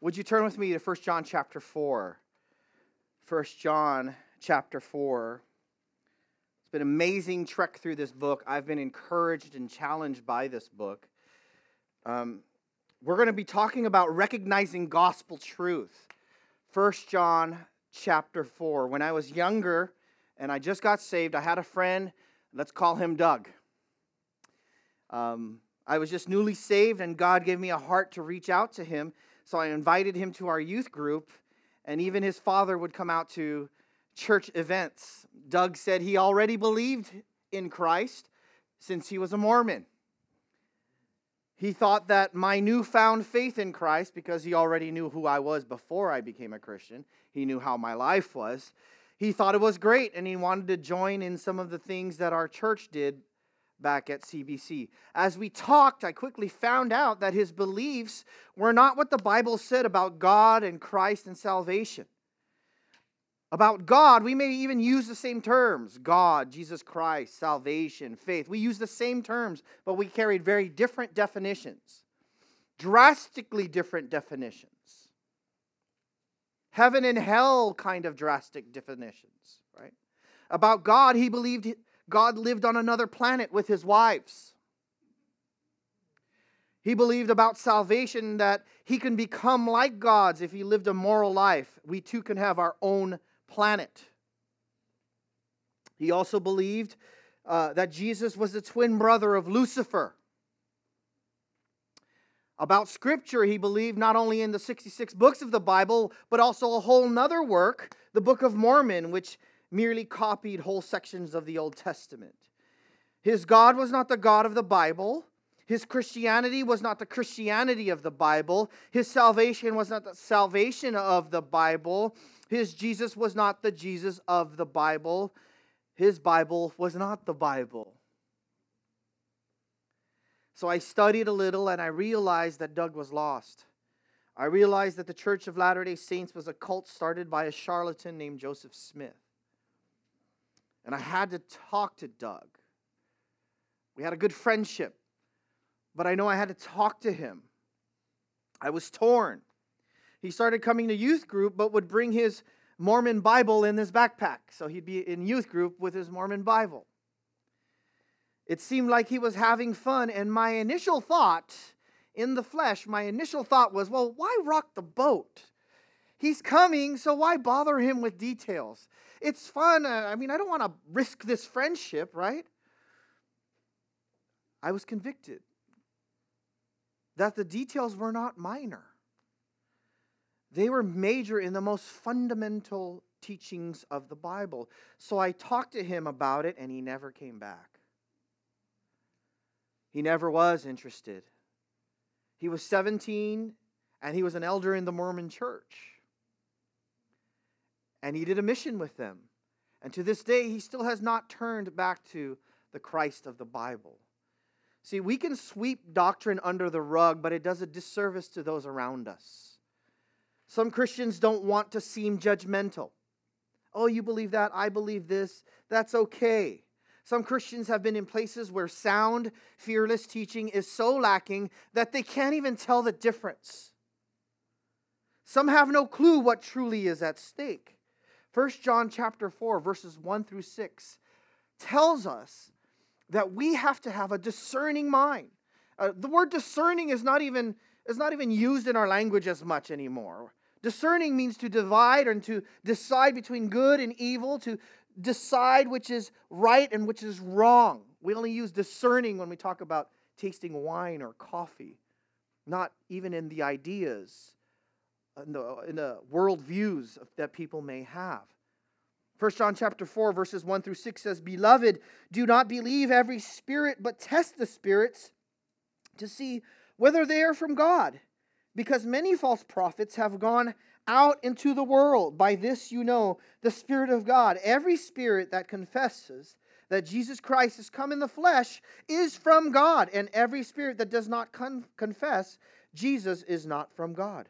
Would you turn with me to 1 John chapter 4? 1 John chapter 4. It's been an amazing trek through this book. I've been encouraged and challenged by this book. Um, we're going to be talking about recognizing gospel truth. 1 John chapter 4. When I was younger and I just got saved, I had a friend, let's call him Doug. Um, I was just newly saved, and God gave me a heart to reach out to him so I invited him to our youth group, and even his father would come out to church events. Doug said he already believed in Christ since he was a Mormon. He thought that my newfound faith in Christ, because he already knew who I was before I became a Christian, he knew how my life was. He thought it was great and he wanted to join in some of the things that our church did back at CBC. As we talked, I quickly found out that his beliefs were not what the Bible said about God and Christ and salvation. About God, we may even use the same terms God, Jesus Christ, salvation, faith. We use the same terms, but we carried very different definitions, drastically different definitions. Heaven and hell kind of drastic definitions, right? About God, he believed God lived on another planet with his wives. He believed about salvation that he can become like gods if he lived a moral life. We too can have our own planet. He also believed uh, that Jesus was the twin brother of Lucifer. About Scripture, he believed not only in the 66 books of the Bible, but also a whole nother work, the Book of Mormon, which merely copied whole sections of the Old Testament. His God was not the God of the Bible. His Christianity was not the Christianity of the Bible. His salvation was not the salvation of the Bible. His Jesus was not the Jesus of the Bible. His Bible was not the Bible. So I studied a little and I realized that Doug was lost. I realized that the Church of Latter day Saints was a cult started by a charlatan named Joseph Smith. And I had to talk to Doug. We had a good friendship, but I know I had to talk to him. I was torn. He started coming to youth group, but would bring his Mormon Bible in his backpack. So he'd be in youth group with his Mormon Bible. It seemed like he was having fun, and my initial thought in the flesh, my initial thought was, well, why rock the boat? He's coming, so why bother him with details? It's fun. Uh, I mean, I don't want to risk this friendship, right? I was convicted that the details were not minor, they were major in the most fundamental teachings of the Bible. So I talked to him about it, and he never came back. He never was interested. He was 17 and he was an elder in the Mormon church and he did a mission with them. And to this day, he still has not turned back to the Christ of the Bible. See, we can sweep doctrine under the rug, but it does a disservice to those around us. Some Christians don't want to seem judgmental. Oh, you believe that? I believe this. That's okay. Some Christians have been in places where sound, fearless teaching is so lacking that they can't even tell the difference. Some have no clue what truly is at stake. 1 John chapter 4 verses 1 through 6 tells us that we have to have a discerning mind. Uh, the word discerning is not even is not even used in our language as much anymore. Discerning means to divide and to decide between good and evil, to decide which is right and which is wrong. We only use discerning when we talk about tasting wine or coffee, not even in the ideas Uh, in the, in the worldviews that people may have. 1 John chapter 4 verses 1 through 6 says, "Beloved, do not believe every spirit, but test the spirits to see whether they are from God, because many false prophets have gone out into the world. By this you know the spirit of God. Every spirit that confesses that Jesus Christ has come in the flesh is from God, and every spirit that does not con- confess Jesus is not from God."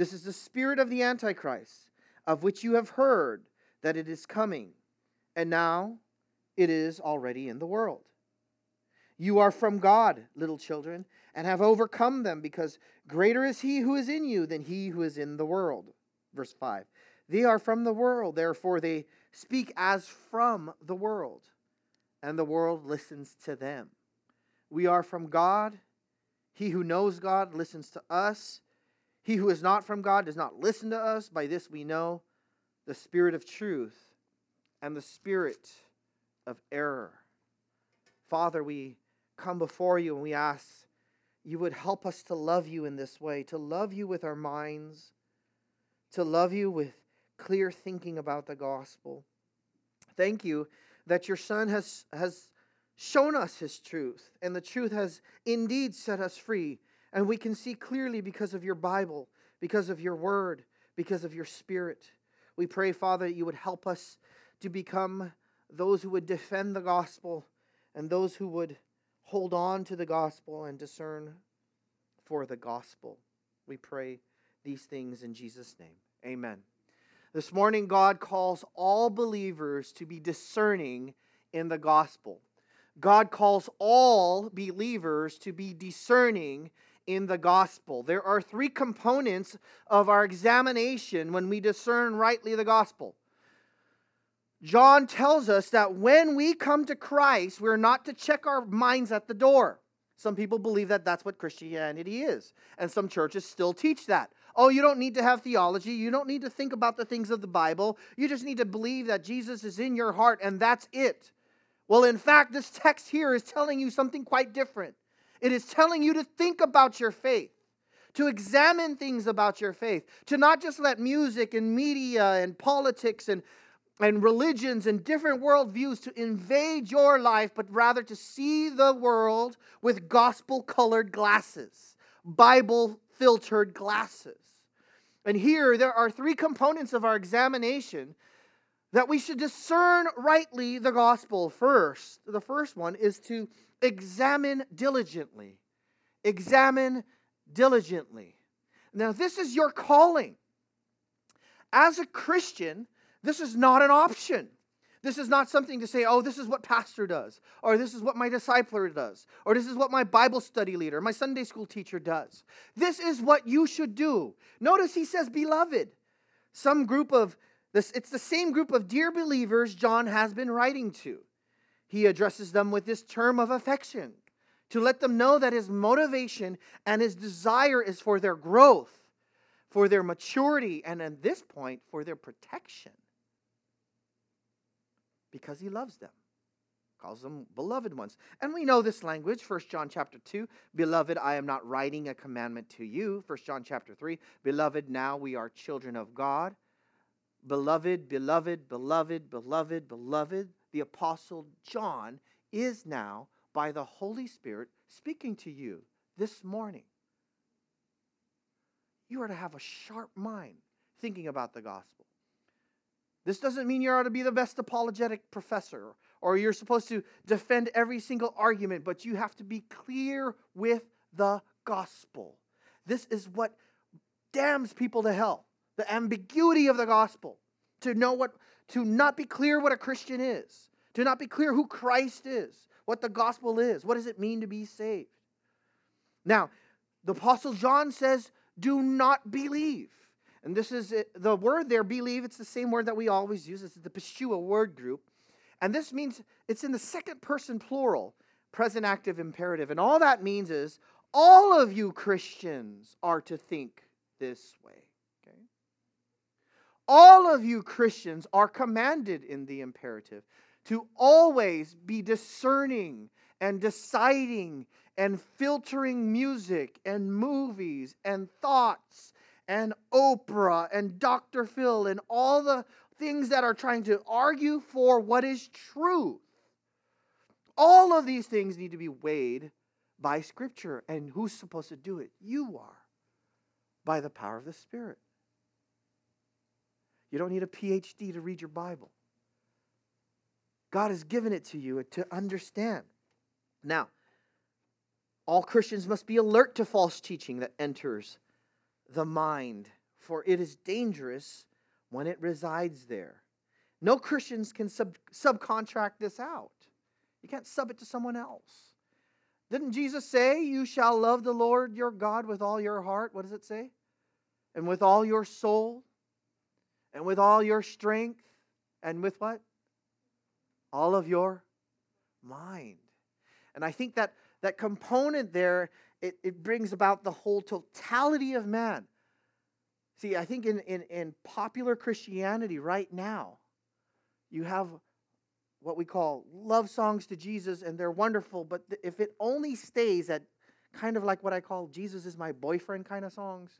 This is the spirit of the Antichrist, of which you have heard that it is coming, and now it is already in the world. You are from God, little children, and have overcome them, because greater is he who is in you than he who is in the world. Verse 5. They are from the world, therefore they speak as from the world, and the world listens to them. We are from God. He who knows God listens to us. He who is not from God does not listen to us. By this we know the spirit of truth and the spirit of error. Father, we come before you and we ask you would help us to love you in this way, to love you with our minds, to love you with clear thinking about the gospel. Thank you that your Son has, has shown us his truth, and the truth has indeed set us free. And we can see clearly because of your Bible, because of your word, because of your spirit. We pray, Father, that you would help us to become those who would defend the gospel and those who would hold on to the gospel and discern for the gospel. We pray these things in Jesus' name. Amen. This morning, God calls all believers to be discerning in the gospel. God calls all believers to be discerning in the gospel. There are three components of our examination when we discern rightly the gospel. John tells us that when we come to Christ, we're not to check our minds at the door. Some people believe that that's what Christianity is, and some churches still teach that. Oh, you don't need to have theology. You don't need to think about the things of the Bible. You just need to believe that Jesus is in your heart, and that's it. Well, in fact, this text here is telling you something quite different. It is telling you to think about your faith, to examine things about your faith, to not just let music and media and politics and and religions and different worldviews to invade your life, but rather to see the world with gospel colored glasses, Bible filtered glasses. And here there are three components of our examination that we should discern rightly the gospel. First, the first one is to examine diligently. Examine diligently. Now, this is your calling. As a Christian, this is not an option. This is not something to say, oh, this is what pastor does, or this is what my discipler does, or this is what my Bible study leader, my Sunday school teacher does. This is what you should do. Notice he says, beloved. Some group of this, it's the same group of dear believers John has been writing to. He addresses them with this term of affection to let them know that his motivation and his desire is for their growth, for their maturity, and at this point, for their protection. Because he loves them calls them beloved ones. And we know this language First john chapter 2 beloved i am not writing a commandment to you. First john chapter 3 beloved now we are children of god. Beloved beloved beloved beloved beloved the apostle john is now by the holy spirit speaking to you this morning you are to have a sharp mind thinking about the gospel this doesn't mean you ought to be the best apologetic professor or you're supposed to defend every single argument, but you have to be clear with the gospel. This is what damns people to hell the ambiguity of the gospel. To know what, to not be clear what a Christian is, to not be clear who Christ is, what the gospel is, what does it mean to be saved. Now, the Apostle John says, do not believe. And this is it, the word there, believe, it's the same word that we always use. It's the pisteuo word group. And this means it's in the second person plural, present active imperative. And all that means is all of you Christians are to think this way. Okay? All of you Christians are commanded in the imperative to always be discerning and deciding and filtering music and movies and thoughts and Oprah and Dr. Phil and all the things that are trying to argue for what is truth. All of these things need to be weighed by Scripture. And who's supposed to do it? You are, by the power of the Spirit. You don't need a PhD to read your Bible. God has given it to you to understand. Now, all Christians must be alert to false teaching that enters the mind, for it is dangerous when it resides there. No Christians can sub- subcontract this out. You can't sub it to someone else. Didn't Jesus say, You shall love the Lord your God with all your heart? What does it say? And with all your soul, and with all your strength, and with what? All of your mind. And I think that that component there, it, it brings about the whole totality of man. See, I think in, in, in popular Christianity right now, you have what we call love songs to Jesus, and they're wonderful, but if it only stays at kind of like what I call Jesus is my boyfriend kind of songs,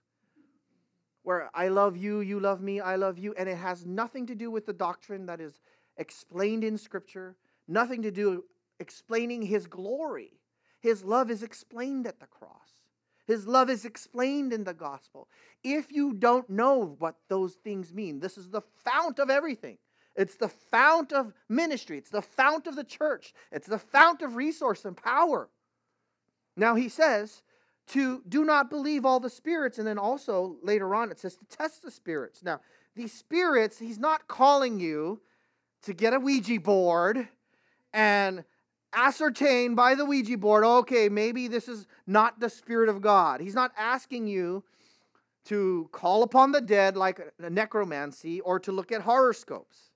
where I love you, you love me, I love you, and it has nothing to do with the doctrine that is explained in Scripture, nothing to do explaining His glory. His love is explained at the cross. His love is explained in the gospel. If you don't know what those things mean, this is the fount of everything. It's the fount of ministry. It's the fount of the church. It's the fount of resource and power. Now he says to do not believe all the spirits, and then also later on it says to test the spirits. Now, these spirits, he's not calling you to get a Ouija board and ascertain by the Ouija board, okay, maybe this is not the Spirit of God. He's not asking you to call upon the dead like a necromancy or to look at horoscopes.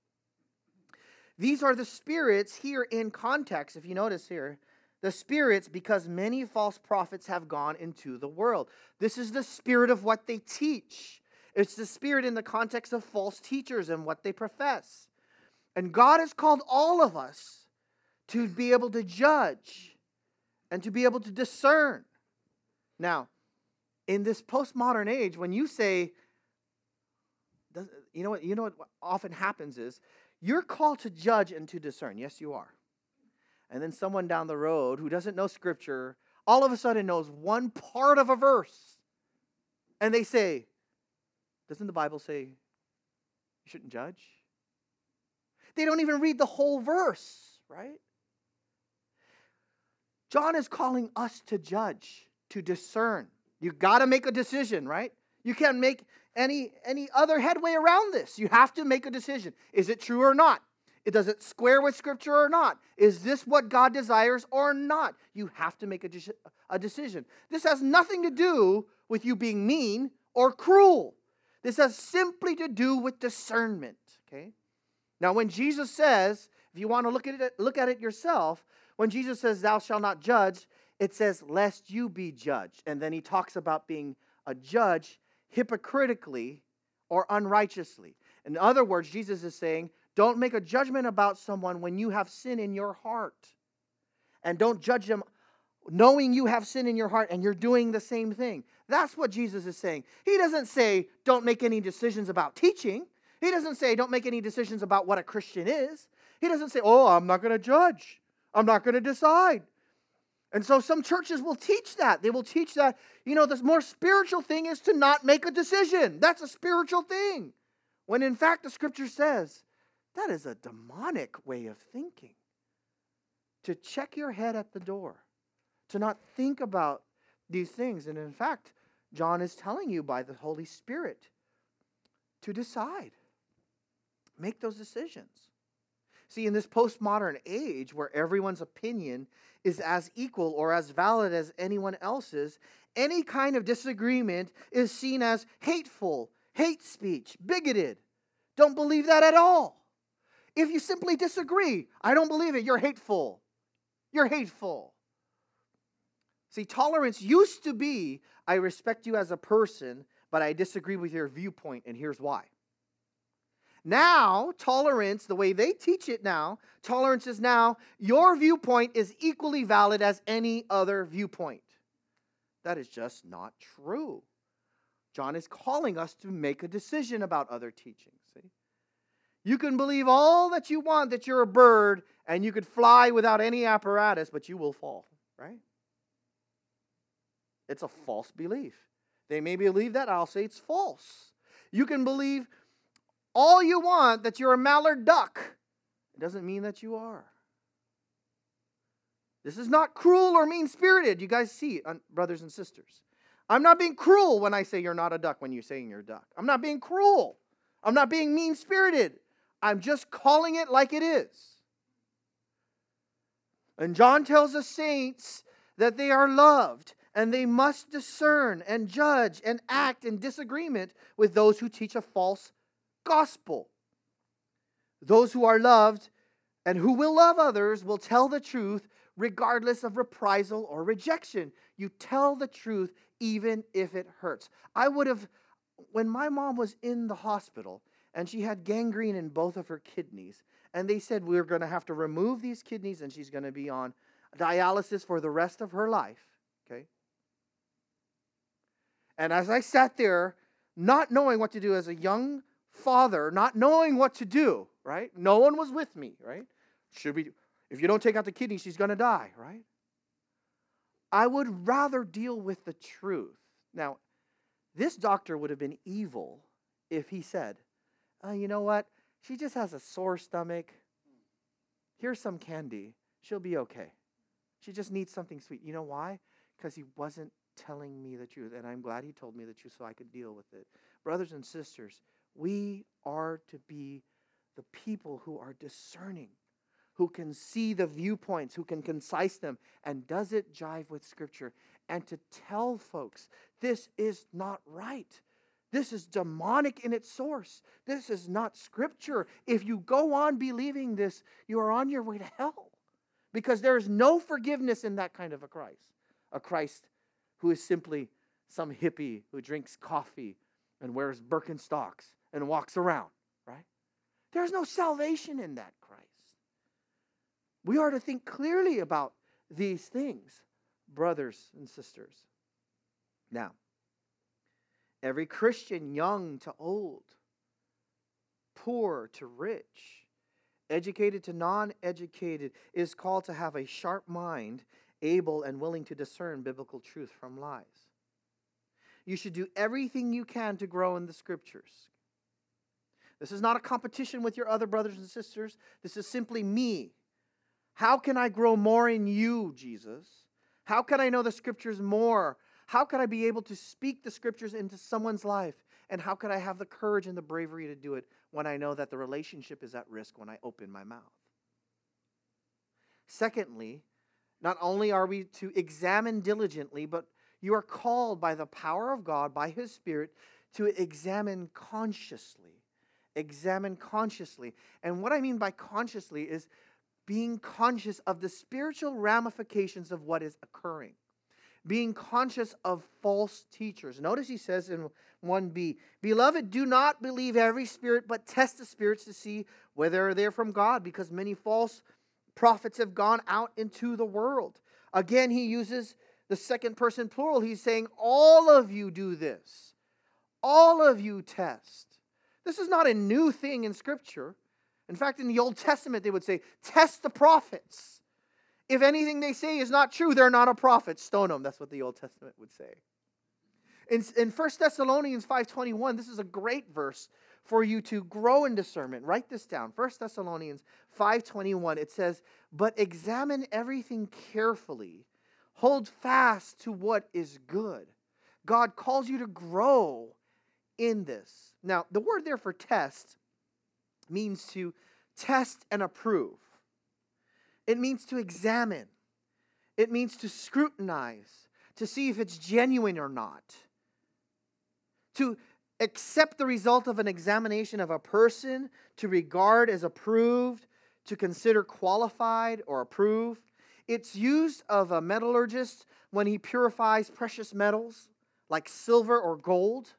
These are the spirits here in context, if you notice here. The spirits, because many false prophets have gone into the world. This is the spirit of what they teach. It's the spirit in the context of false teachers and what they profess. And God has called all of us to be able to judge and to be able to discern. Now, in this postmodern age, when you say, you know what, you know what often happens is you're called to judge and to discern. Yes, you are. And then someone down the road who doesn't know scripture all of a sudden knows one part of a verse. And they say, Doesn't the Bible say you shouldn't judge? They don't even read the whole verse, right? John is calling us to judge, to discern. You got to make a decision, right? You can't make any any other headway around this. You have to make a decision. Is it true or not? It does it square with scripture or not? Is this what God desires or not? You have to make a, de- a decision. This has nothing to do with you being mean or cruel. This has simply to do with discernment, okay? Now when Jesus says, if you want to look at it look at it yourself, when Jesus says thou shalt not judge, it says lest you be judged. And then he talks about being a judge hypocritically or unrighteously. In other words, Jesus is saying, don't make a judgment about someone when you have sin in your heart. And don't judge them knowing you have sin in your heart and you're doing the same thing. That's what Jesus is saying. He doesn't say, don't make any decisions about teaching. He doesn't say, don't make any decisions about what a Christian is. He doesn't say, oh, I'm not going to judge. I'm not going to decide. And so some churches will teach that. They will teach that, you know, the more spiritual thing is to not make a decision. That's a spiritual thing. When in fact, the scripture says that is a demonic way of thinking. To check your head at the door, to not think about these things. And in fact, John is telling you by the Holy Spirit to decide, make those decisions. See, in this postmodern age where everyone's opinion is as equal or as valid as anyone else's, any kind of disagreement is seen as hateful, hate speech, bigoted. Don't believe that at all. If you simply disagree, I don't believe it, you're hateful. You're hateful. See, tolerance used to be I respect you as a person, but I disagree with your viewpoint, and here's why. Now, tolerance, the way they teach it now, tolerance is now your viewpoint is equally valid as any other viewpoint. That is just not true. John is calling us to make a decision about other teachings. See? You can believe all that you want that you're a bird and you could fly without any apparatus, but you will fall, right? It's a false belief. They may believe that, I'll say it's false. You can believe all you want that you're a mallard duck. It doesn't mean that you are. This is not cruel or mean spirited. You guys see it, brothers and sisters. I'm not being cruel when I say you're not a duck when you're saying you're a duck. I'm not being cruel. I'm not being mean spirited. I'm just calling it like it is. And John tells the saints that they are loved and they must discern and judge and act in disagreement with those who teach a false gospel. Those who are loved and who will love others will tell the truth regardless of reprisal or rejection. You tell the truth even if it hurts. I would have, when my mom was in the hospital and she had gangrene in both of her kidneys, and they said we we're going to have to remove these kidneys and she's going to be on dialysis for the rest of her life. Okay? And as I sat there, not knowing what to do as a young father, not knowing what to do, right? No one was with me, right? Should we, if you don't take out the kidney, she's going to die, right? I would rather deal with the truth. Now, this doctor would have been evil if he said, uh, you know what? She just has a sore stomach. Here's some candy. She'll be okay. She just needs something sweet. You know why? Because he wasn't telling me the truth. And I'm glad he told me the truth so I could deal with it. Brothers and sisters, we are to be the people who are discerning, who can see the viewpoints, who can concise them, and does it jive with Scripture? And to tell folks, this is not right. This is demonic in its source. This is not Scripture. If you go on believing this, you are on your way to hell because there is no forgiveness in that kind of a Christ. A Christ who is simply some hippie who drinks coffee and wears Birkenstocks and walks around, right? There's no salvation in that Christ. We are to think clearly about these things, brothers and sisters. Now, every Christian, young to old, poor to rich, educated to non educated, is called to have a sharp mind, able and willing to discern biblical truth from lies. You should do everything you can to grow in the scriptures. This is not a competition with your other brothers and sisters. This is simply me. How can I grow more in you, Jesus? How can I know the scriptures more? How can I be able to speak the scriptures into someone's life? And how can I have the courage and the bravery to do it when I know that the relationship is at risk when I open my mouth? Secondly, not only are we to examine diligently, but you are called by the power of God, by His Spirit, to examine consciously. Examine consciously. And what I mean by consciously is being conscious of the spiritual ramifications of what is occurring being conscious of false teachers. Notice he says in 1b Beloved, do not believe every spirit, but test the spirits to see whether they're from God, because many false prophets have gone out into the world. Again, he uses the second person plural. He's saying, All of you do this, all of you test. This is not a new thing in Scripture. In fact, in the Old Testament, they would say, Test the prophets. If anything they say is not true, they're not a prophet. Stone them. That's what the Old Testament would say. In, in 1 Thessalonians 5.21, this is a great verse for you to grow in discernment. Write this down. 1 Thessalonians 5.21, it says, But examine everything carefully. Hold fast to what is good. God calls you to grow in this. Now, the word there for test means to test and approve. It means to examine, it means to scrutinize, to see if it's genuine or not, to accept the result of an examination of a person, to regard as approved, to consider qualified or approved. It's used of a metallurgist when he purifies precious metals like silver or gold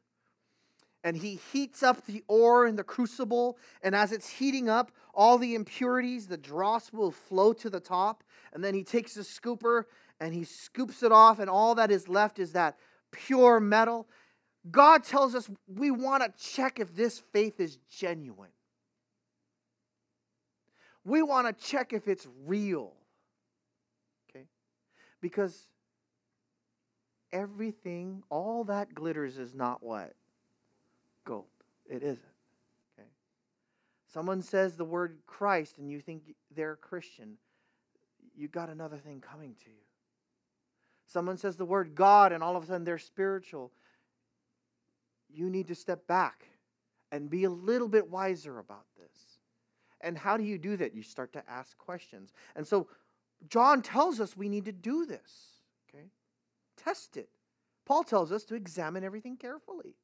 and he heats up the ore in the crucible. And as it's heating up, all the impurities, the dross will flow to the top. And then he takes a scooper and he scoops it off, and all that is left is that pure metal. God tells us we want to check if this faith is genuine. We want to check if it's real. Okay? Because everything, all that glitters is not what? Gold. It isn't. Okay? Someone says the word Christ and you think they're a Christian, you got another thing coming to you. Someone says the word God and all of a sudden they're spiritual. You need to step back and be a little bit wiser about this. And how do you do that? You start to ask questions. And so John tells us we need to do this. Okay? test it. Paul tells us to examine everything carefully.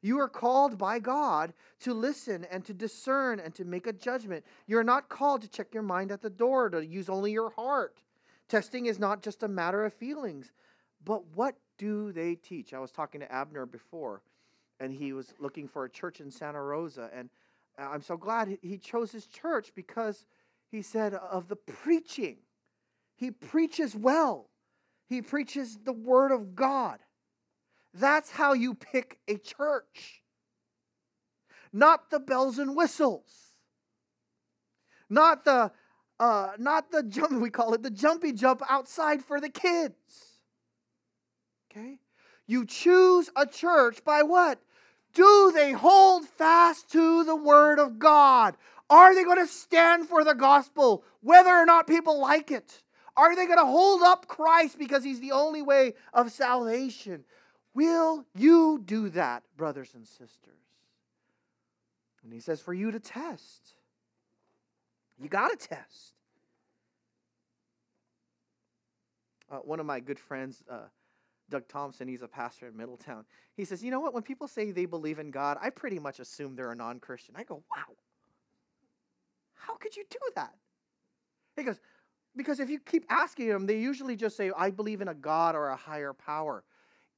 You are called by God to listen and to discern and to make a judgment. You're not called to check your mind at the door, to use only your heart. Testing is not just a matter of feelings, but what do they teach? I was talking to Abner before, and he was looking for a church in Santa Rosa. And I'm so glad he chose his church because he said of the preaching, he preaches well, he preaches the word of God. That's how you pick a church. Not the bells and whistles. Not the uh, not the jump, we call it the jumpy jump outside for the kids. Okay? You choose a church by what? Do they hold fast to the word of God? Are they going to stand for the gospel, whether or not people like it? Are they going to hold up Christ because he's the only way of salvation? Will you do that, brothers and sisters? And he says, for you to test. You got to test. Uh, one of my good friends, uh, Doug Thompson, he's a pastor in Middletown. He says, You know what? When people say they believe in God, I pretty much assume they're a non Christian. I go, Wow. How could you do that? He goes, Because if you keep asking them, they usually just say, I believe in a God or a higher power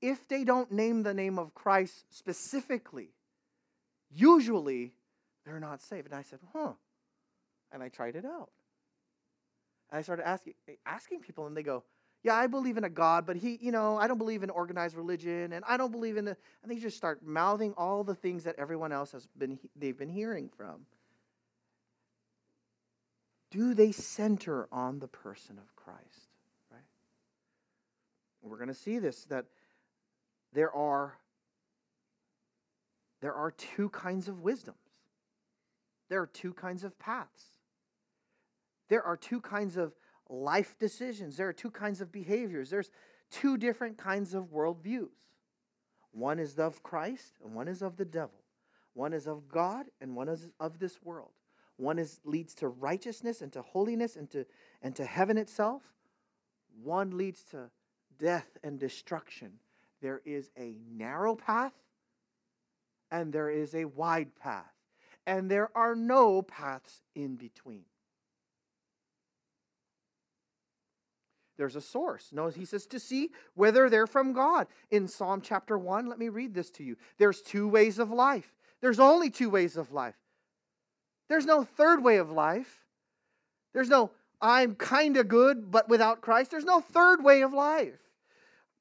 if they don't name the name of Christ specifically, usually they're not saved. And I said, huh. And I tried it out. And I started asking eh, asking people, and they go, Yeah, I believe in a God, but he, you know, I don't believe in organized religion, and I don't believe in the and they just start mouthing all the things that everyone else has been they've been hearing from. Do they center on the person of Christ? Right? We're going to see this that there are there are two kinds of wisdoms. There are two kinds of paths. There are two kinds of life decisions. There are two kinds of behaviors. There's two different kinds of worldviews. One is of Christ and one is of the devil. One is of God and one is of this world. One is leads to righteousness and to holiness and to, and to heaven itself. One leads to death and destruction there is a narrow path and there is a wide path, and there are no paths in between. There's a source. No, he says to see whether they're from God. In Psalm chapter 1, let me read this to you. There's two ways of life. There's only two ways of life. There's no third way of life. There's no, I'm kind of good, but without Christ. There's no third way of life.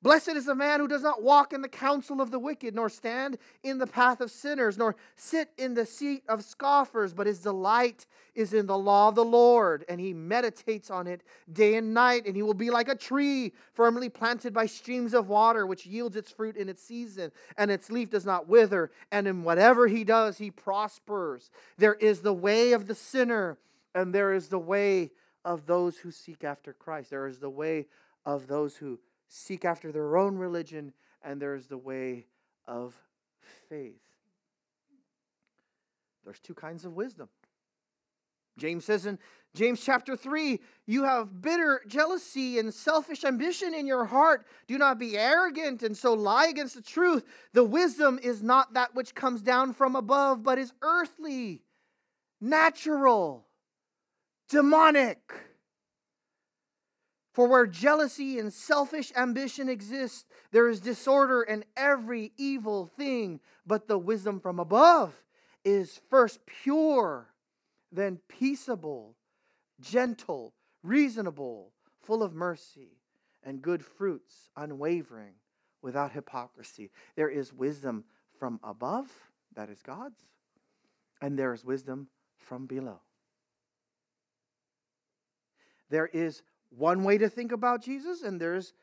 Blessed is the man who does not walk in the counsel of the wicked, nor stand in the path of sinners, nor sit in the seat of scoffers, but his delight is in the law of the Lord, and he meditates on it day and night, and he will be like a tree firmly planted by streams of water, which yields its fruit in its season, and its leaf does not wither, and in whatever he does, he prospers. There is the way of the sinner, and there is the way of those who seek after Christ. There is the way of those who seek after their own religion, and there's the way of faith. There's two kinds of wisdom. James says in James chapter 3, you have bitter jealousy and selfish ambition in your heart. Do not be arrogant and so lie against the truth. The wisdom is not that which comes down from above, but is earthly, natural, demonic. For where jealousy and selfish ambition exist, there is disorder and every evil thing. But the wisdom from above is first pure, then peaceable, gentle, reasonable, full of mercy and good fruits, unwavering, without hypocrisy. There is wisdom from above, that is God's, and there is wisdom from below. There is one way to think about Jesus, and there's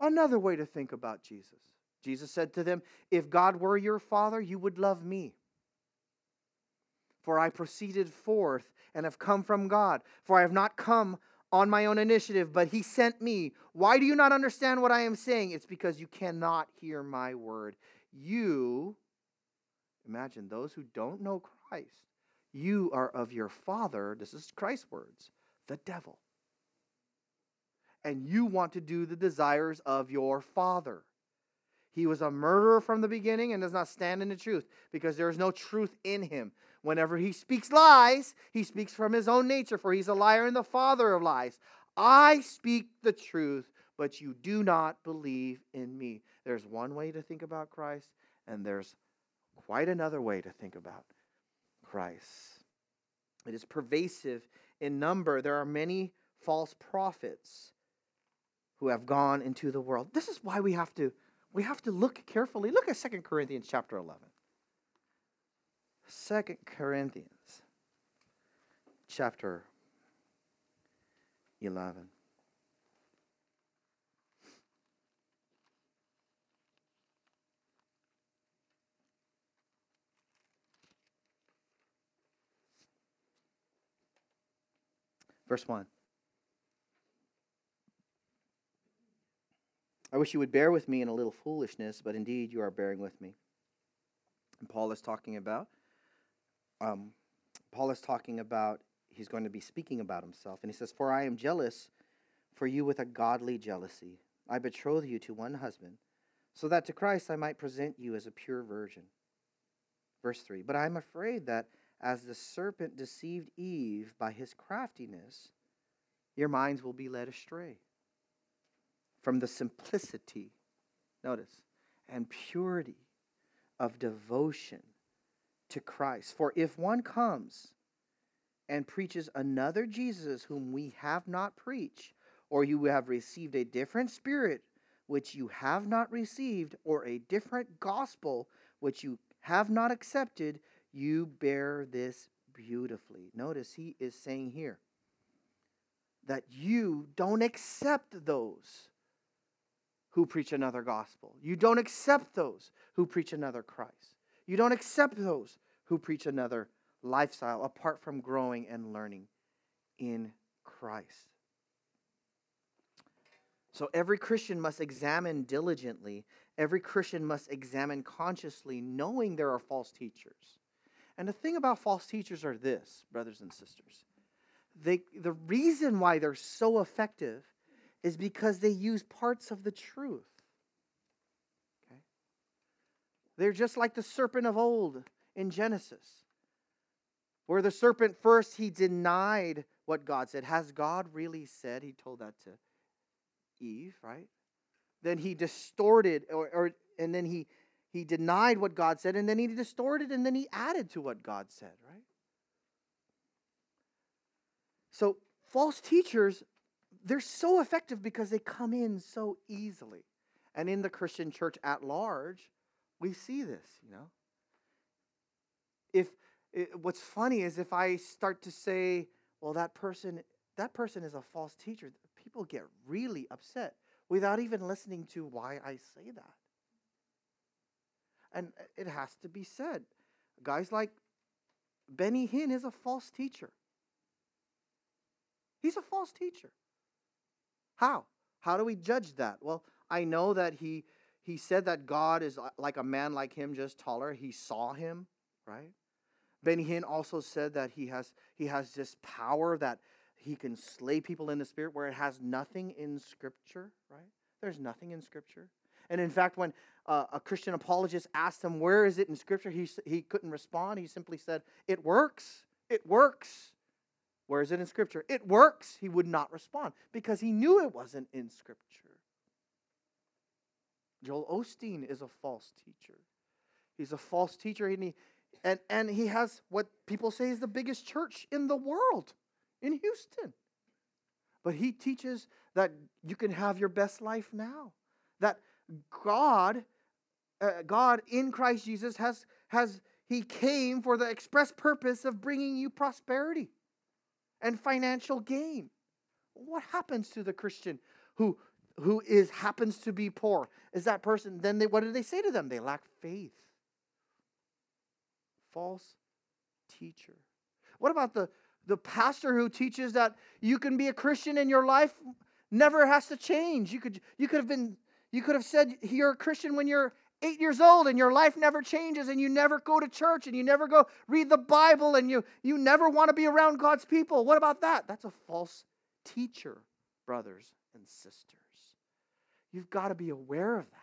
another way to think about Jesus. Jesus said to them, If God were your father, you would love me. For I proceeded forth and have come from God. For I have not come on my own initiative, but he sent me. Why do you not understand what I am saying? It's because you cannot hear my word. You, imagine those who don't know Christ, you are of your father, this is Christ's words, the devil and you want to do the desires of your father. He was a murderer from the beginning and does not stand in the truth because there is no truth in him. Whenever he speaks lies, he speaks from his own nature, for he's a liar and the father of lies. I speak the truth, but you do not believe in me. There's one way to think about Christ, and there's quite another way to think about Christ. It is pervasive in number. There are many false prophets who have gone into the world. This is why we have to we have to look carefully. Look at 2 Corinthians chapter 11. 2 Corinthians chapter 11. Verse 1. I wish you would bear with me in a little foolishness, but indeed you are bearing with me. And Paul is talking about, um, Paul is talking about, he's going to be speaking about himself. And he says, For I am jealous for you with a godly jealousy. I betroth you to one husband, so that to Christ I might present you as a pure virgin. Verse 3 But I am afraid that as the serpent deceived Eve by his craftiness, your minds will be led astray from the simplicity, notice, and purity of devotion to Christ. For if one comes and preaches another Jesus whom we have not preached, or you have received a different spirit which you have not received, or a different gospel which you have not accepted, you bear this beautifully. Notice he is saying here that you don't accept those who preach another gospel. You don't accept those who preach another Christ. You don't accept those who preach another lifestyle apart from growing and learning in Christ. So every Christian must examine diligently. Every Christian must examine consciously, knowing there are false teachers. And the thing about false teachers are this, brothers and sisters. They, the reason why they're so effective is because they use parts of the truth. Okay? They're just like the serpent of old in Genesis, where the serpent first he denied what God said. Has God really said? He told that to Eve, right? Then he distorted, or, or and then he he denied what God said, and then he distorted, and then he added to what God said, right? So false teachers they're so effective because they come in so easily. And in the Christian church at large, we see this, you know. If it, what's funny is if I start to say, well, that person, that person is a false teacher, people get really upset without even listening to why I say that. And uh, it has to be said. Guys like Benny Hinn is a false teacher. He's a false teacher. How? How do we judge that? Well, I know that he he said that God is like a man like him, just taller. He saw him, right? Benny Hinn also said that he has he has this power that he can slay people in the spirit where it has nothing in scripture, right? There's nothing in scripture. And in fact, when uh, a Christian apologist asked him, Where is it in scripture? He, he couldn't respond. He simply said, It works. It works. Where is it in Scripture? It works. He would not respond because he knew it wasn't in Scripture. Joel Osteen is a false teacher. He's a false teacher, and he, and, and he has what people say is the biggest church in the world in Houston. But he teaches that you can have your best life now. That God, uh, God in Christ Jesus has, has, he came for the express purpose of bringing you prosperity and financial gain. What happens to the Christian who who is happens to be poor? Is that person then they what do they say to them? They lack faith. False teacher. What about the the pastor who teaches that you can be a Christian and your life never has to change? You could you could have been you could have said you're a Christian when you're eight years old and your life never changes and you never go to church and you never go read the Bible and you, you never want to be around God's people. What about that? That's a false teacher, brothers and sisters. You've got to be aware of that.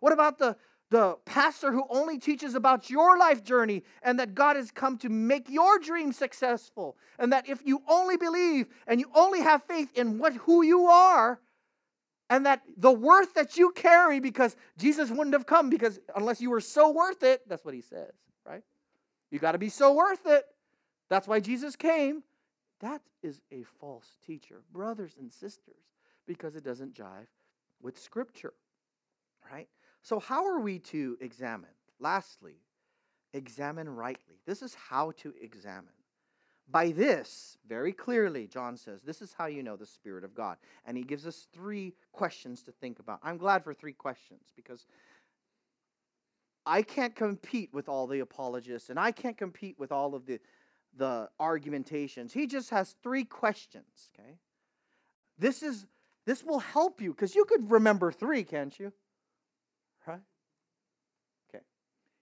What about the, the pastor who only teaches about your life journey and that God has come to make your dream successful? And that if you only believe and you only have faith in what who you are, and that the worth that you carry because Jesus wouldn't have come because unless you were so worth it, that's what he says, right? You got to be so worth it. That's why Jesus came. That is a false teacher, brothers and sisters, because it doesn't jive with Scripture, right? So, how are we to examine? Lastly, examine rightly. This is how to examine. By this, very clearly, John says, this is how you know the Spirit of God. And he gives us three questions to think about. I'm glad for three questions because I can't compete with all the apologists and I can't compete with all of the, the argumentations. He just has three questions, okay? This is this will help you because you could remember three, can't you? Right? Okay.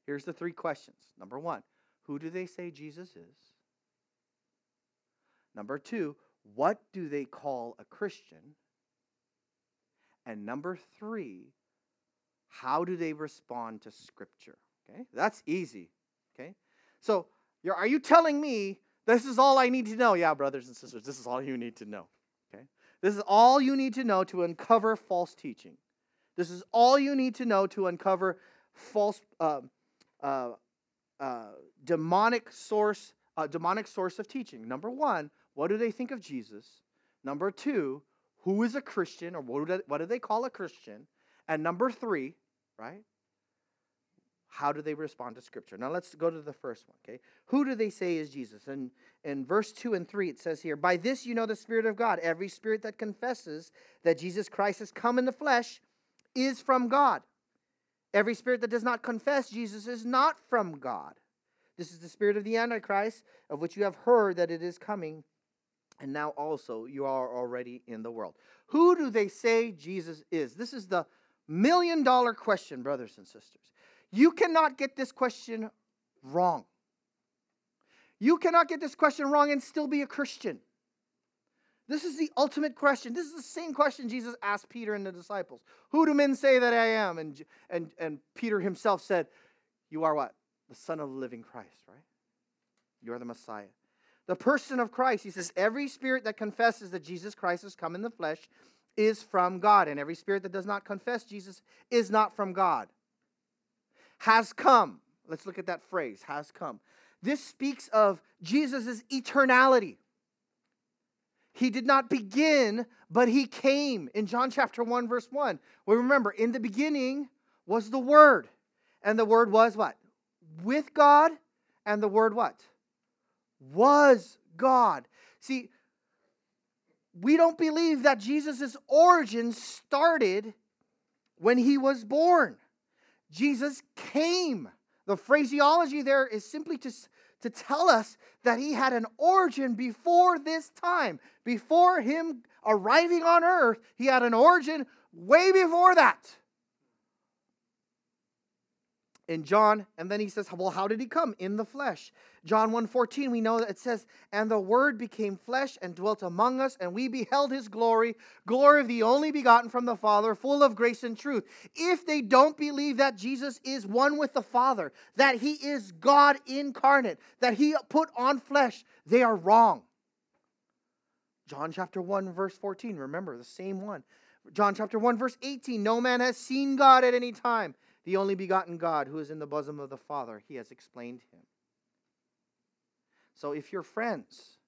Here's the three questions. Number one, who do they say Jesus is? Number two, what do they call a Christian? And number three, how do they respond to Scripture? Okay, that's easy. Okay, so are you telling me this is all I need to know? Yeah, brothers and sisters, this is all you need to know. Okay, this is all you need to know to uncover false teaching. This is all you need to know to uncover false, uh, uh, uh, demonic source, uh, demonic source of teaching. Number one, what do they think of Jesus? Number two, who is a Christian or what do they, what do they call a Christian? And number three, right? How do they respond to Scripture? Now let's go to the first one, okay? Who do they say is Jesus? And in verse 2 and 3, it says here, By this you know the Spirit of God. Every spirit that confesses that Jesus Christ has come in the flesh is from God. Every spirit that does not confess Jesus is not from God. This is the spirit of the Antichrist, of which you have heard that it is coming and now also you are already in the world. Who do they say Jesus is? This is the million dollar question, brothers and sisters. You cannot get this question wrong. You cannot get this question wrong and still be a Christian. This is the ultimate question. This is the same question Jesus asked Peter and the disciples. Who do men say that I am? And, and, and Peter himself said, You are what? The Son of the living Christ, right? You are the Messiah the person of Christ. He says, Every spirit that confesses that Jesus Christ has come in the flesh is from God, and every spirit that does not confess Jesus is not from God. Has come. Let's look at that phrase, has come. This speaks of Jesus' eternality. He did not begin, but he came in John chapter 1, verse 1. We remember, in the beginning was the Word. And the Word was what? With God. And the Word what? Was God. See, we don't believe that Jesus' origin started when he was born. Jesus came. The phraseology there is simply to, to tell us that he had an origin before this time. Before him arriving on earth, he had an origin way before that in John, and then he says, Well, how did he come? In the flesh. John 1:14, we know that it says, And the word became flesh and dwelt among us, and we beheld his glory, glory of the only begotten from the Father, full of grace and truth. If they don't believe that Jesus is one with the Father, that he is God incarnate, that he put on flesh, they are wrong. John chapter 1, verse 14, remember the same one. John chapter 1, verse 18, no man has seen God at any time the only begotten God who is in the bosom of the Father, he has explained him. So if you're friends,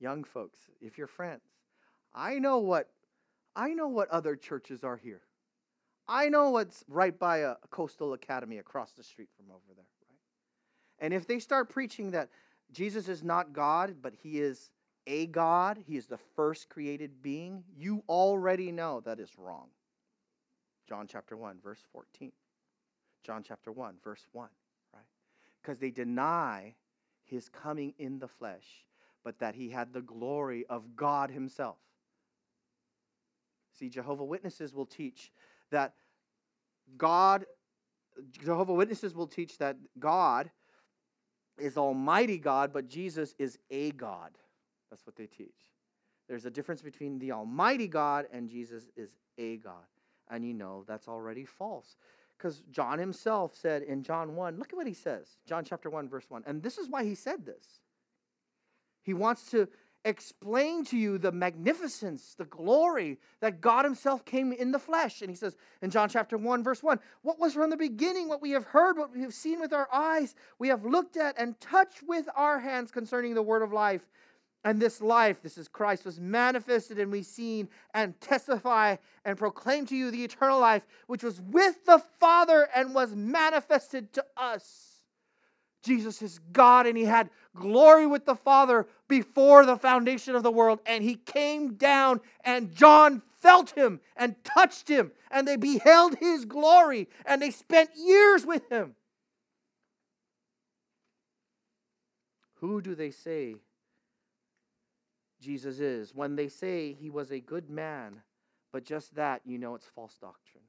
young folks, if you're friends, I know what I know what other churches are here. I know what's right by a, a coastal academy across the street from over there, right? And if they start preaching that Jesus is not God, but he is a God, he is the first created being, you already know that is wrong. John chapter 1, verse 14. John chapter 1, verse 1, right? Because they deny his coming in the flesh, but that he had the glory of God himself. See, Jehovah Witnesses will teach that God, Jehovah Witnesses will teach that God is Almighty God, but Jesus is a God. That's what they teach. There's a difference between the Almighty God and Jesus is a God. And you know that's already false. Because John himself said in John 1, look at what he says. John chapter 1, verse 1. And this is why he said this. He wants to explain to you the magnificence, the glory that God Himself came in the flesh. And He says in John chapter 1, verse 1 What was from the beginning, what we have heard, what we have seen with our eyes, we have looked at and touched with our hands concerning the word of life. And this life, this is Christ, was manifested and we seen and testify and proclaim to you the eternal life, which was with the Father and was manifested to us. Jesus is God and he had glory with the Father before the foundation of the world. And he came down and John felt him and touched him and they beheld his glory and they spent years with him. Who do they say Jesus is? When they say he was a good man, but just that, you know it's false doctrine.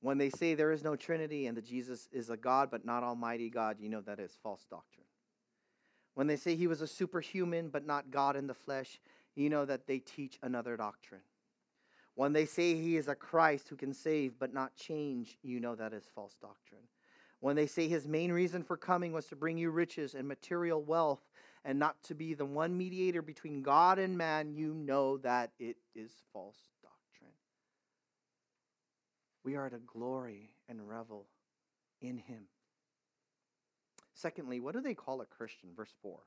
When they say there is no Trinity and that Jesus is a God but not Almighty God, you know that is false doctrine. When they say he was a superhuman but not God in the flesh, you know that they teach another doctrine. When they say he is a Christ who can save but not change, you know that is false doctrine. When they say his main reason for coming was to bring you riches and material wealth and not to be the one mediator between God and man, you know that it is false doctrine. we are to glory and revel in him. Secondly, what do they call a Christian? Verse 4.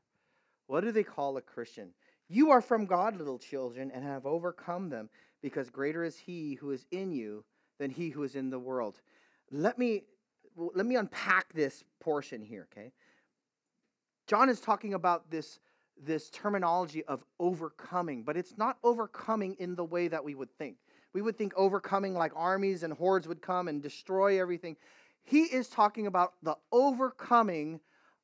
What do they call a Christian? You are from God, little children, and have overcome them, because greater is he who is in you than he who is in the world. Let me let me unpack this portion here, okay? John is talking about this this terminology of overcoming, but it's not overcoming in the way that we would think we would think overcoming like armies and hordes would come and destroy everything. He is talking about the overcoming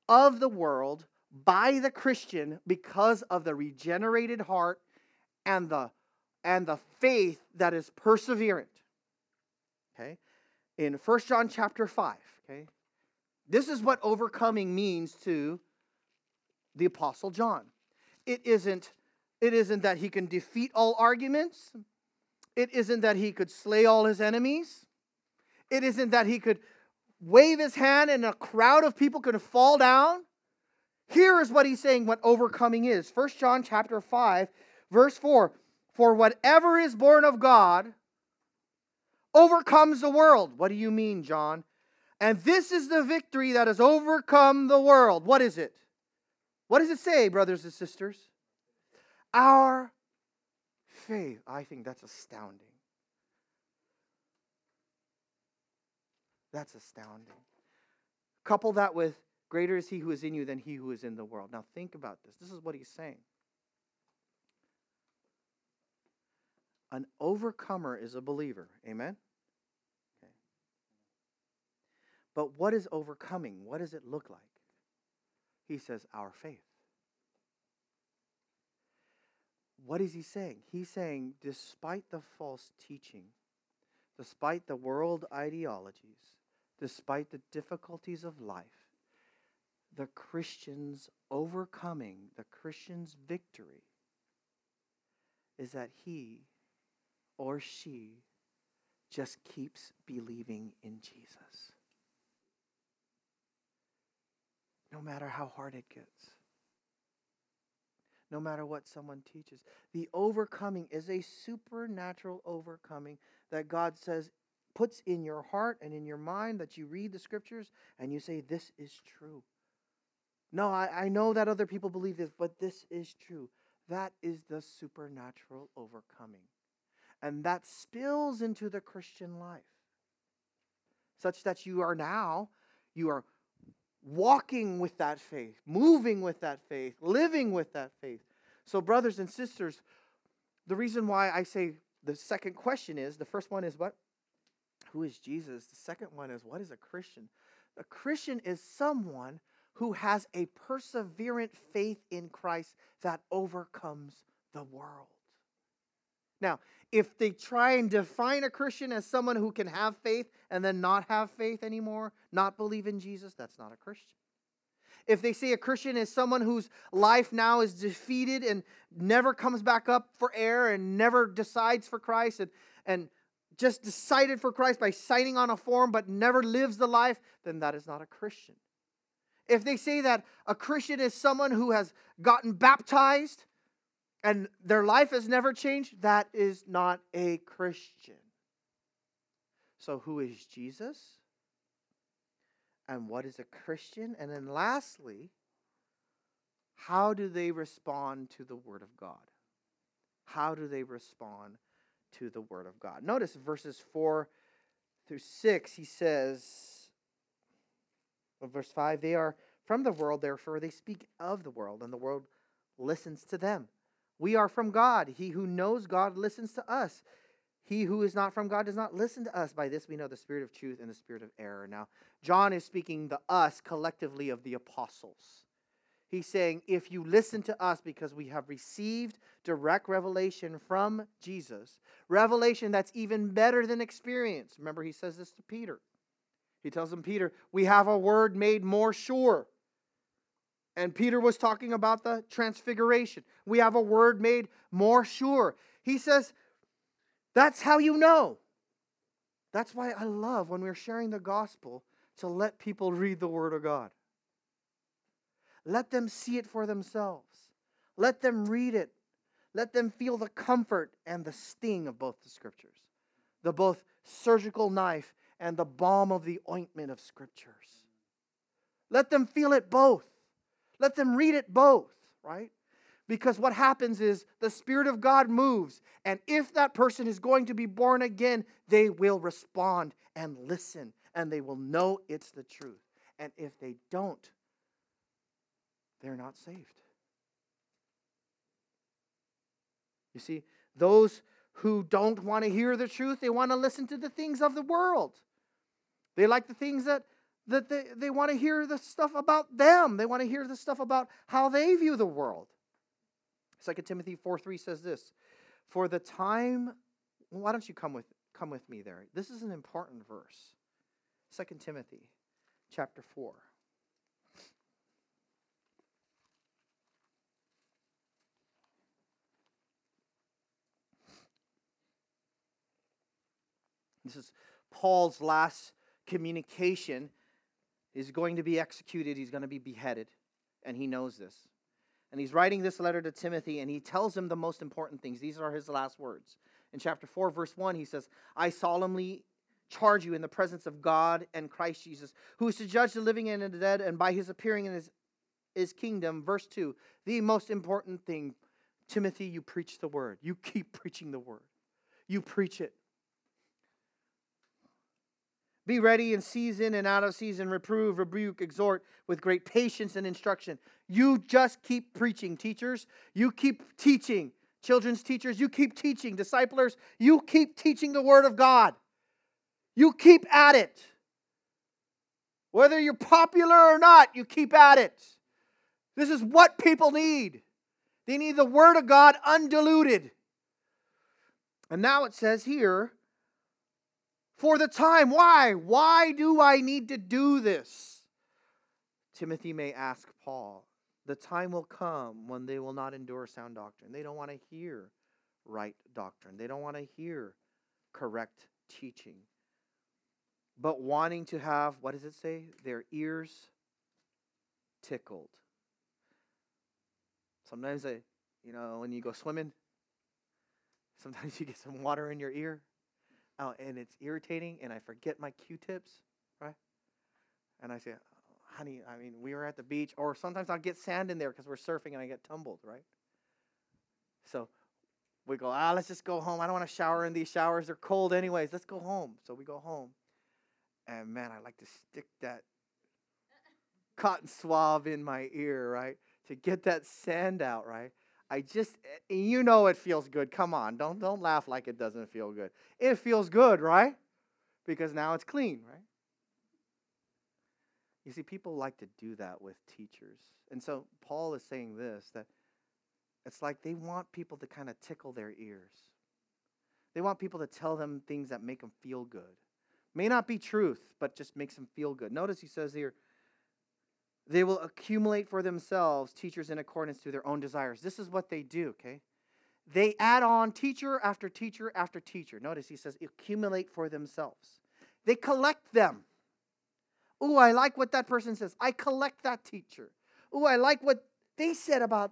of the world by the Christian because of the regenerated heart and the and the faith that is perseverant. Okay? In First John chapter 5, okay? This is what overcoming means to the apostle John. It isn't it isn't that he can defeat all arguments. It isn't that he could slay all his enemies. It isn't that he could wave his hand and a crowd of people could fall down. Here is what he's saying what overcoming is. 1 John chapter 5, verse 4. For whatever is born of God overcomes the world. What do you mean, John? And this is the victory that has overcome the world. What is it? What does it say, brothers and sisters? Our faith. I think that's astounding. That's astounding. Couple that with greater is he who is in you than he who is in the world. Now think about this. This is what he's saying. An overcomer is a believer. Amen? Okay. But what is overcoming? What does it look like? He says, our faith. What is he saying? He's saying, despite the false teaching, despite the world ideologies, despite the difficulties of life, the Christian's overcoming, the Christian's victory, is that he or she just keeps believing in Jesus. No matter how hard it gets no matter what someone teaches. The overcoming is a supernatural overcoming that God says puts in your heart and in your mind that you read the scriptures and you say, This is true. No, I, I know that other people believe this, but this is true. That is the supernatural overcoming. And that spills into the Christian life, such that you are now, you are walking with that faith, moving with that faith, living with that faith. So, brothers and sisters, the reason why I say the second question is the first one is what? Who is Jesus? The second one is what is a Christian? A Christian is someone who has a perseverant faith in Christ that overcomes the world. Now, if they try and define a Christian as someone who can have faith and then not have faith anymore, not believe in Jesus, that's not a Christian. if they say a Christian is someone whose life now is defeated and never comes back up for air and never decides for Christ and, and just decided for Christ by signing on a form but never lives the life, then that is not a Christian. If they say that a Christian is someone who has gotten baptized and their life has never changed, that is not a Christian. So, who is Jesus? And what is a Christian? And then, lastly, how do they respond to the Word of God? How do they respond to the Word of God? Notice verses 4 through 6, he says, verse 5 they are from the world, therefore they speak of the world, and the world listens to them. We are from God. He who knows God listens to us. He who is not from God does not listen to us. By this we know the spirit of truth and the spirit of error. Now, John is speaking the us collectively of the apostles. He's saying, if you listen to us because we have received direct revelation from Jesus, revelation that's even better than experience. Remember, he says this to Peter. He tells him, Peter, we have a word made more sure. And Peter was talking about the transfiguration. We have a word made more sure. He says, that's how you know. That's why I love when we're sharing the gospel to let people read the word of God. Let them see it for themselves. Let them read it. Let them feel the comfort and the sting of both the scriptures, the both surgical knife and the balm of the ointment of scriptures. Let them feel it both. Let them read it both, right? Because what happens is the Spirit of God moves, and if that person is going to be born again, they will respond and listen, and they will know it's the truth. And if they don't, they're not saved. You see, those who don't want to hear the truth, they want to listen to the things of the world. They like the things that, that they, they want to hear the stuff about them. They want to hear the stuff about how they view the world. 2 Timothy 4 3 says this For the time, why don't you come with, come with me there? This is an important verse. 2 Timothy chapter 4. This is Paul's last communication. Is going to be executed, he's going to be beheaded, and he knows this. And he's writing this letter to Timothy, and he tells him the most important things. These are his last words. In chapter 4, verse 1, he says, I solemnly charge you in the presence of God and Christ Jesus, who is to judge the living and the dead, and by his appearing in his, his kingdom. Verse 2, the most important thing Timothy, you preach the word. You keep preaching the word. You preach it. Be ready in season and out of season, reprove, rebuke, exhort with great patience and instruction. You just keep preaching, teachers. You keep teaching. Children's teachers, you keep teaching. Disciplers, you keep teaching the Word of God. You keep at it. Whether you're popular or not, you keep at it. This is what people need. They need the Word of God undiluted. And now it says here, for the time. Why? Why do I need to do this? Timothy may ask Paul. The time will come when they will not endure sound doctrine. They don't want to hear right doctrine, they don't want to hear correct teaching. But wanting to have, what does it say? Their ears tickled. Sometimes they, you know, when you go swimming, sometimes you get some water in your ear oh, and it's irritating, and I forget my Q-tips, right? And I say, honey, I mean, we were at the beach, or sometimes I'll get sand in there because we're surfing and I get tumbled, right? So we go, ah, let's just go home. I don't want to shower in these showers. They're cold anyways. Let's go home. So we go home. And man, I like to stick that cotton swab in my ear, right? To get that sand out, right? I just eh, you know it feels good. Come on, don't don't laugh like it doesn't feel good. It feels good, right? Because now it's clean, right? You see, people like to do that with teachers. And so Paul is saying this that it's like they want people to kind of tickle their ears. They want people to tell them things that make them feel good. May not be truth, but just makes them feel good. Notice he says here, They will accumulate for themselves teachers in accordance to their own desires. This is what they do, okay? They add on teacher after teacher after teacher. Notice he says accumulate for themselves. They collect them. Oh, I like what that person says. I collect that teacher. Oh, I like what they said about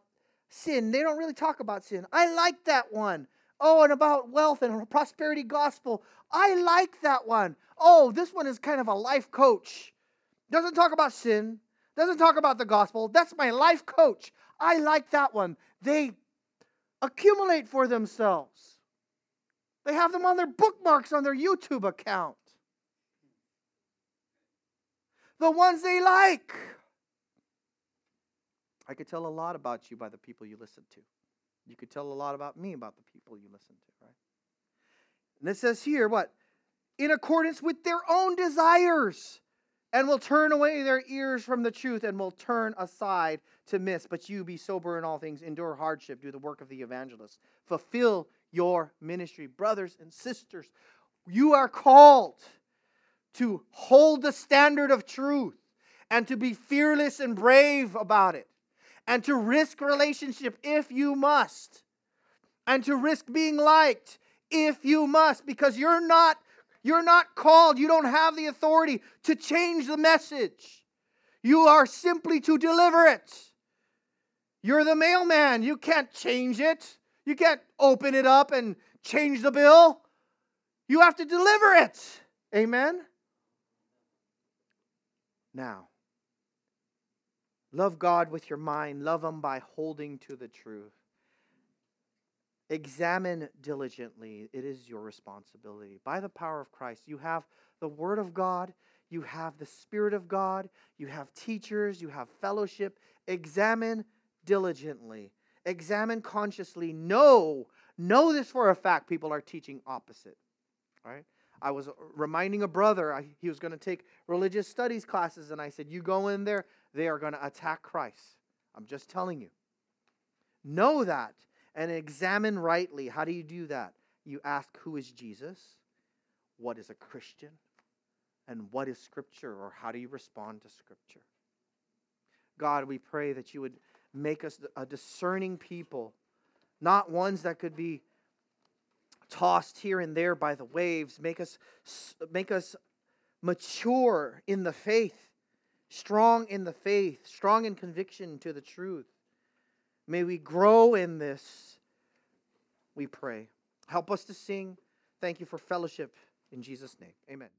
sin. They don't really talk about sin. I like that one. Oh, and about wealth and prosperity gospel. I like that one. Oh, this one is kind of a life coach. Doesn't talk about sin, doesn't talk about the gospel. That's my life coach. I like that one. They accumulate for themselves. They have them on their bookmarks on their YouTube account. The ones they like. I could tell a lot about you by the people you listen to. You could tell a lot about me about the people you listen to, right? And it says here, what? In accordance with their own desires, and will turn away their ears from the truth and will turn aside to miss. But you be sober in all things, endure hardship, do the work of the evangelist, fulfill your ministry. Brothers and sisters, you are called to hold the standard of truth and to be fearless and brave about it and to risk relationship if you must and to risk being liked if you must because you're not you're not called. You don't have the authority to change the message. You are simply to deliver it. You're the mailman. You can't change it. You can't open it up and change the bill. You have to deliver it. Amen? Now Love God with your mind. Love Him by holding to the truth. Examine diligently. It is your responsibility. By the power of Christ, you have the Word of God, you have the Spirit of God, you have teachers, you have fellowship. Examine diligently. Examine consciously. Know, know this for a fact. People are teaching opposite. Right? I was reminding a brother, I, he was going to take religious studies classes, and I said, You go in there, they are going to attack Christ. I'm just telling you. Know that and examine rightly. How do you do that? You ask, Who is Jesus? What is a Christian? And what is Scripture? Or how do you respond to Scripture? God, we pray that you would make us a discerning people, not ones that could be tossed here and there by the waves. Make us, make us mature in the faith, strong in the faith, strong in conviction to the truth. May we grow in this, we pray. Help us to sing. Thank you for fellowship. In Jesus' name, amen.